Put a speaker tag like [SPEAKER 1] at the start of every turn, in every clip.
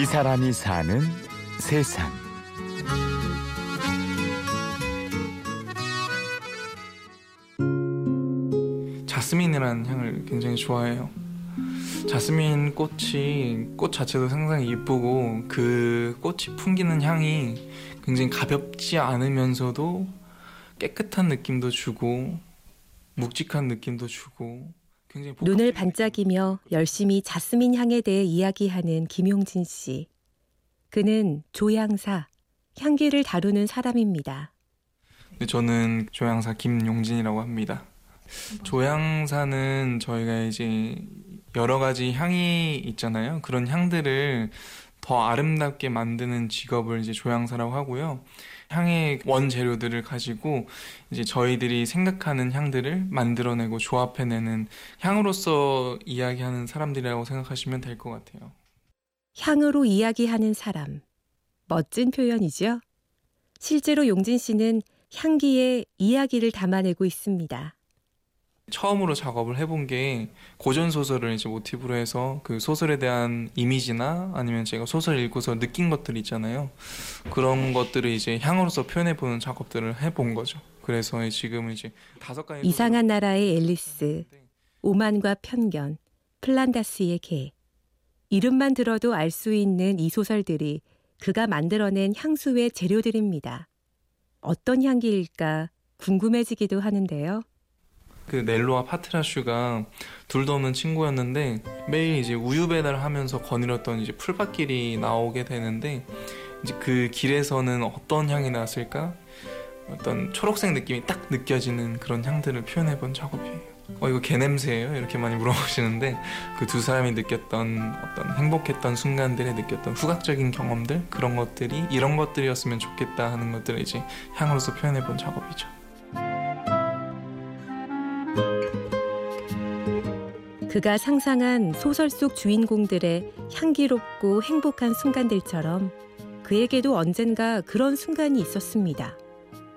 [SPEAKER 1] 이 사람이 사는 세상.
[SPEAKER 2] 자스민이라는 향을 굉장히 좋아해요. 자스민 꽃이 꽃 자체도 상당히 이쁘고 그 꽃이 풍기는 향이 굉장히 가볍지 않으면서도 깨끗한 느낌도 주고 묵직한 느낌도 주고
[SPEAKER 3] 눈을 반짝이며 열심히 자스민 향에 대해 이야기하는 김용진 씨. 그는 조향사, 향기를 다루는 사람입니다.
[SPEAKER 2] 네, 저는 조향사 김용진이라고 합니다. 조향사는 저희가 이제 여러 가지 향이 있잖아요. 그런 향들을 더 아름답게 만드는 직업을 이제 조향사라고 하고요. 향의 원재료들을 가지고 이제 저희들이 생각하는 향들을 만들어내고 조합해내는 향으로서 이야기하는 사람들이라고 생각하시면 될 것 같아요.
[SPEAKER 3] 향으로 이야기하는 사람. 멋진 표현이죠? 실제로 용진 씨는 향기에 이야기를 담아내고 있습니다.
[SPEAKER 2] 처음으로 작업을 해본 게 고전 소설을 이제 모티브로 해서 그 소설에 대한 이미지나 아니면 제가 소설 읽고서 느낀 것들 있잖아요. 그런 것들을 이제 향으로서 표현해 보는 작업들을 해본 거죠. 그래서 지금은 이제 다섯 가지
[SPEAKER 3] 이상한 나라의 앨리스, 오만과 편견, 플란다스의 개. 이름만 들어도 알 수 있는 이 소설들이 그가 만들어낸 향수의 재료들입니다. 어떤 향기일까 궁금해지기도 하는데요.
[SPEAKER 2] 그 넬로와 파트라슈가 둘도 없는 친구였는데 매일 이제 우유 배달을 하면서 거닐었던 이제 풀밭길이 나오게 되는데 이제 그 길에서는 어떤 향이 났을까? 어떤 초록색 느낌이 딱 느껴지는 그런 향들을 표현해 본 작업이에요. 어 이거 개 냄새예요? 이렇게 많이 물어보시는데 그 두 사람이 느꼈던 어떤 행복했던 순간들에 느꼈던 후각적인 경험들 그런 것들이 이런 것들이었으면 좋겠다 하는 것들을 이제 향으로서 표현해 본 작업이죠.
[SPEAKER 3] 그가 상상한 소설 속 주인공들의 향기롭고 행복한 순간들처럼 그에게도 언젠가 그런 순간이 있었습니다.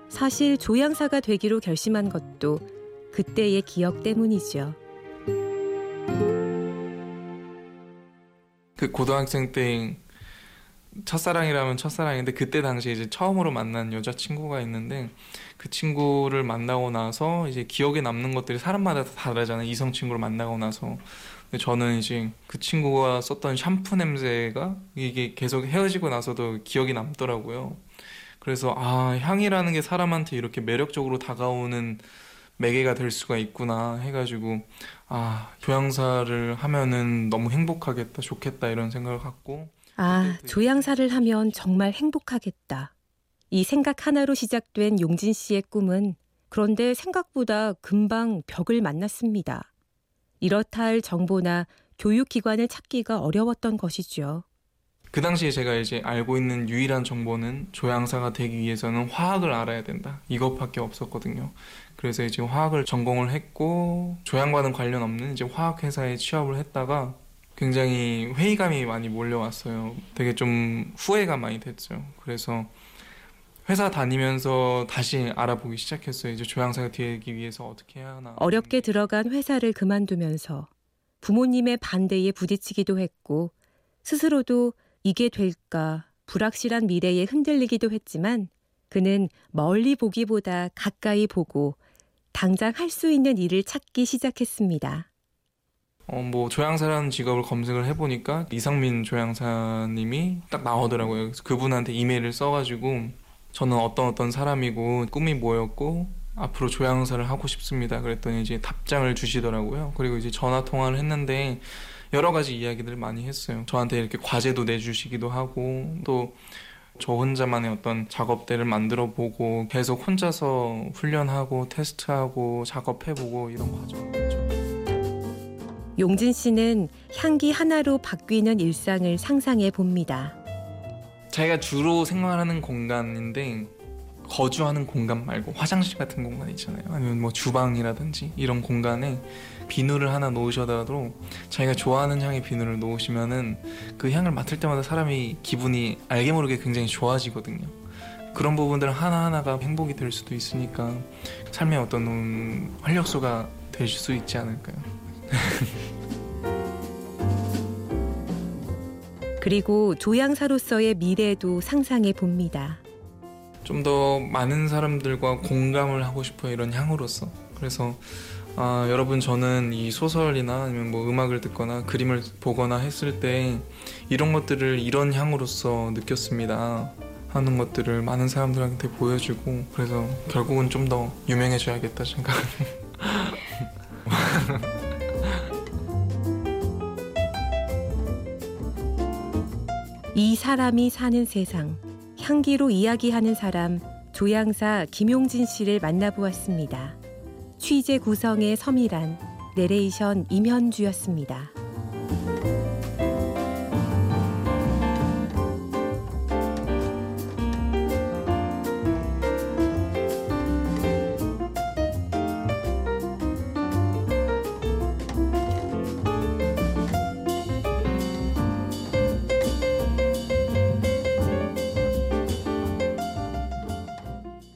[SPEAKER 3] 사실 조향사가 되기로 결심한 것도 그때의 기억 때문이죠.
[SPEAKER 2] 그 고등학생 때 첫사랑이라면 첫사랑인데 그때 당시에 이제 처음으로 만난 여자친구가 있는데 그 친구를 만나고 나서 이제 기억에 남는 것들이 사람마다 다 다르잖아요. 이성 친구를 만나고 나서. 근데 저는 이제 그 친구가 썼던 샴푸 냄새가 이게 계속 헤어지고 나서도 기억이 남더라고요. 그래서 아, 향이라는 게 사람한테 이렇게 매력적으로 다가오는 매개가 될 수가 있구나 해가지고 아, 조향사를 하면은 너무 행복하겠다, 좋겠다 이런 생각을 갖고
[SPEAKER 3] 아, 조향사를 하면 정말 행복하겠다. 이 생각 하나로 시작된 용진 씨의 꿈은 그런데 생각보다 금방 벽을 만났습니다. 이렇다 할 정보나 교육기관을 찾기가 어려웠던 것이죠.
[SPEAKER 2] 그 당시에 제가 이제 알고 있는 유일한 정보는 조향사가 되기 위해서는 화학을 알아야 된다. 이것밖에 없었거든요. 그래서 이제 화학을 전공을 했고 조향과는 관련 없는 이제 화학 회사에 취업을 했다가 굉장히 회의감이 많이 몰려왔어요. 되게 좀 후회가 많이 됐죠. 그래서 회사 다니면서 다시 알아보기 시작했어요. 이제 조향사가 되기 위해서 어떻게 해야 하나.
[SPEAKER 3] 어렵게 들어간 회사를 그만두면서 부모님의 반대에 부딪히기도 했고 스스로도 이게 될까 불확실한 미래에 흔들리기도 했지만 그는 멀리 보기보다 가까이 보고 당장 할 수 있는 일을 찾기 시작했습니다.
[SPEAKER 2] 어, 뭐 조향사라는 직업을 검색을 해보니까 이상민 조향사님이 딱 나오더라고요. 그분한테 이메일을 써가지고 저는 어떤 어떤 사람이고 꿈이 뭐였고 앞으로 조향사를 하고 싶습니다. 그랬더니 이제 답장을 주시더라고요. 그리고 이제 전화 통화를 했는데 여러 가지 이야기들을 많이 했어요. 저한테 이렇게 과제도 내주시기도 하고 또 저 혼자만의 어떤 작업대를 만들어 보고 계속 혼자서 훈련하고 테스트하고 작업해 보고 이런 과정이죠.
[SPEAKER 3] 용진 씨는 향기 하나로 바뀌는 일상을 상상해 봅니다.
[SPEAKER 2] 자기가 주로 생활하는 공간인데 거주하는 공간 말고 화장실 같은 공간 있잖아요. 아니면 뭐 주방이라든지 이런 공간에 비누를 하나 놓으셔도 자기가 좋아하는 향의 비누를 놓으시면은 그 향을 맡을 때마다 사람이 기분이 알게 모르게 굉장히 좋아지거든요. 그런 부분들 하나하나가 행복이 될 수도 있으니까 삶의 어떤 활력소가 될 수 있지 않을까요?
[SPEAKER 3] 그리고 조향사로서의 미래도 상상해 봅니다.
[SPEAKER 2] 좀 더 많은 사람들과 공감을 하고 싶어요 이런 향으로서. 그래서 아, 여러분 저는 이 소설이나 아니면 뭐 음악을 듣거나 그림을 보거나 했을 때 이런 것들을 이런 향으로서 느꼈습니다. 하는 것들을 많은 사람들한테 보여주고 그래서 결국은 좀 더 유명해져야겠다 생각
[SPEAKER 3] 이 사람이 사는 세상 향기로 이야기하는 사람 조향사 김용진 씨를 만나보았습니다. 취재 구성의 서미란, 내레이션 임현주였습니다.